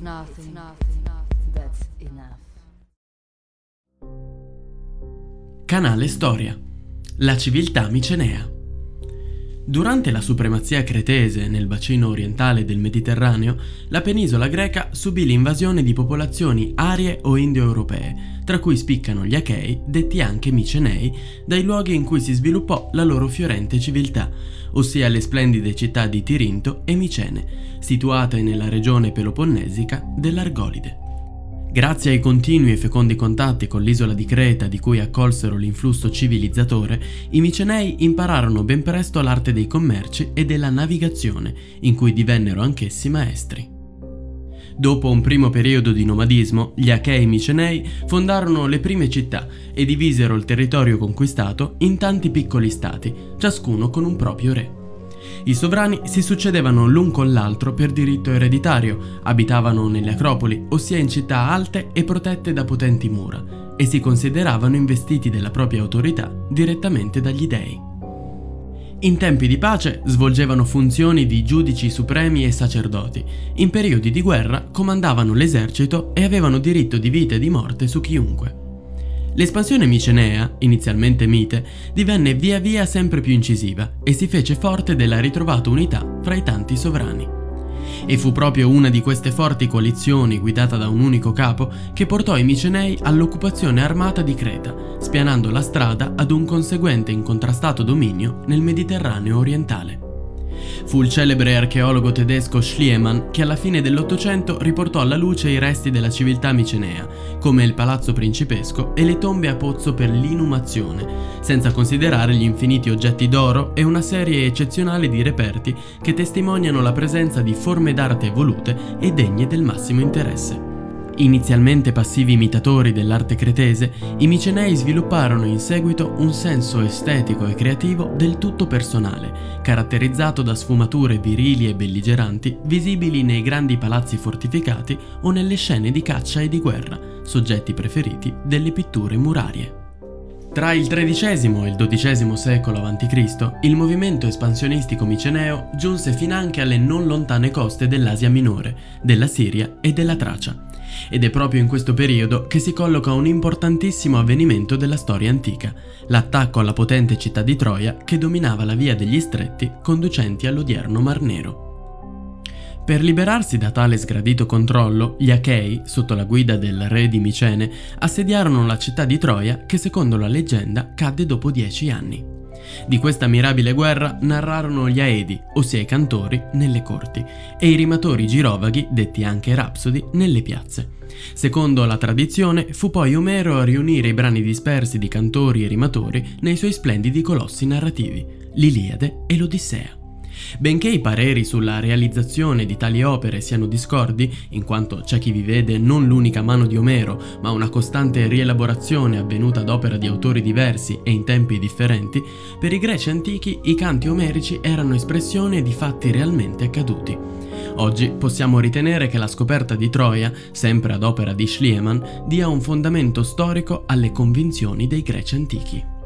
nothing. That's enough. Canale Storia. La civiltà micenea. Durante la supremazia cretese nel bacino orientale del Mediterraneo, la penisola greca subì l'invasione di popolazioni arie o indoeuropee, tra cui spiccano gli Achei, detti anche Micenei, dai luoghi in cui si sviluppò la loro fiorente civiltà, ossia le splendide città di Tirinto e Micene, situate nella regione peloponnesica dell'Argolide. Grazie ai continui e fecondi contatti con l'isola di Creta di cui accolsero l'influsso civilizzatore, i Micenei impararono ben presto l'arte dei commerci e della navigazione, in cui divennero anch'essi maestri. Dopo un primo periodo di nomadismo, gli Achei Micenei fondarono le prime città e divisero il territorio conquistato in tanti piccoli stati, ciascuno con un proprio re. I sovrani si succedevano l'un con l'altro per diritto ereditario, abitavano nelle acropoli, ossia in città alte e protette da potenti mura, e si consideravano investiti della propria autorità direttamente dagli dei. In tempi di pace svolgevano funzioni di giudici supremi e sacerdoti, in periodi di guerra comandavano l'esercito e avevano diritto di vita e di morte su chiunque. L'espansione micenea, inizialmente mite, divenne via via sempre più incisiva e si fece forte della ritrovata unità fra i tanti sovrani. E fu proprio una di queste forti coalizioni guidata da un unico capo che portò i Micenei all'occupazione armata di Creta, spianando la strada ad un conseguente incontrastato dominio nel Mediterraneo orientale. Fu il celebre archeologo tedesco Schliemann che alla fine dell'Ottocento riportò alla luce i resti della civiltà micenea, come il palazzo principesco e le tombe a pozzo per l'inumazione, senza considerare gli infiniti oggetti d'oro e una serie eccezionale di reperti che testimoniano la presenza di forme d'arte evolute e degne del massimo interesse. Inizialmente passivi imitatori dell'arte cretese, i Micenei svilupparono in seguito un senso estetico e creativo del tutto personale, caratterizzato da sfumature virili e belligeranti visibili nei grandi palazzi fortificati o nelle scene di caccia e di guerra, soggetti preferiti delle pitture murarie. Tra il XIII e il XII secolo a.C., il movimento espansionistico miceneo giunse finanche alle non lontane coste dell'Asia minore, della Siria e della Tracia ed è proprio in questo periodo che si colloca un importantissimo avvenimento della storia antica, l'attacco alla potente città di Troia che dominava la via degli stretti conducenti all'odierno Mar Nero. Per liberarsi da tale sgradito controllo, gli Achei, sotto la guida del re di Micene, assediarono la città di Troia che secondo la leggenda cadde dopo dieci anni. Di questa mirabile guerra narrarono gli Aedi, ossia i cantori, nelle corti, e i rimatori girovaghi, detti anche rapsodi, nelle piazze. Secondo la tradizione, fu poi Omero a riunire i brani dispersi di cantori e rimatori nei suoi splendidi colossi narrativi, l'Iliade e l'Odissea. Benché i pareri sulla realizzazione di tali opere siano discordi, in quanto c'è chi vi vede non l'unica mano di Omero, ma una costante rielaborazione avvenuta ad opera di autori diversi e in tempi differenti, per i greci antichi i canti omerici erano espressione di fatti realmente accaduti. Oggi possiamo ritenere che la scoperta di Troia, sempre ad opera di Schliemann, dia un fondamento storico alle convinzioni dei greci antichi.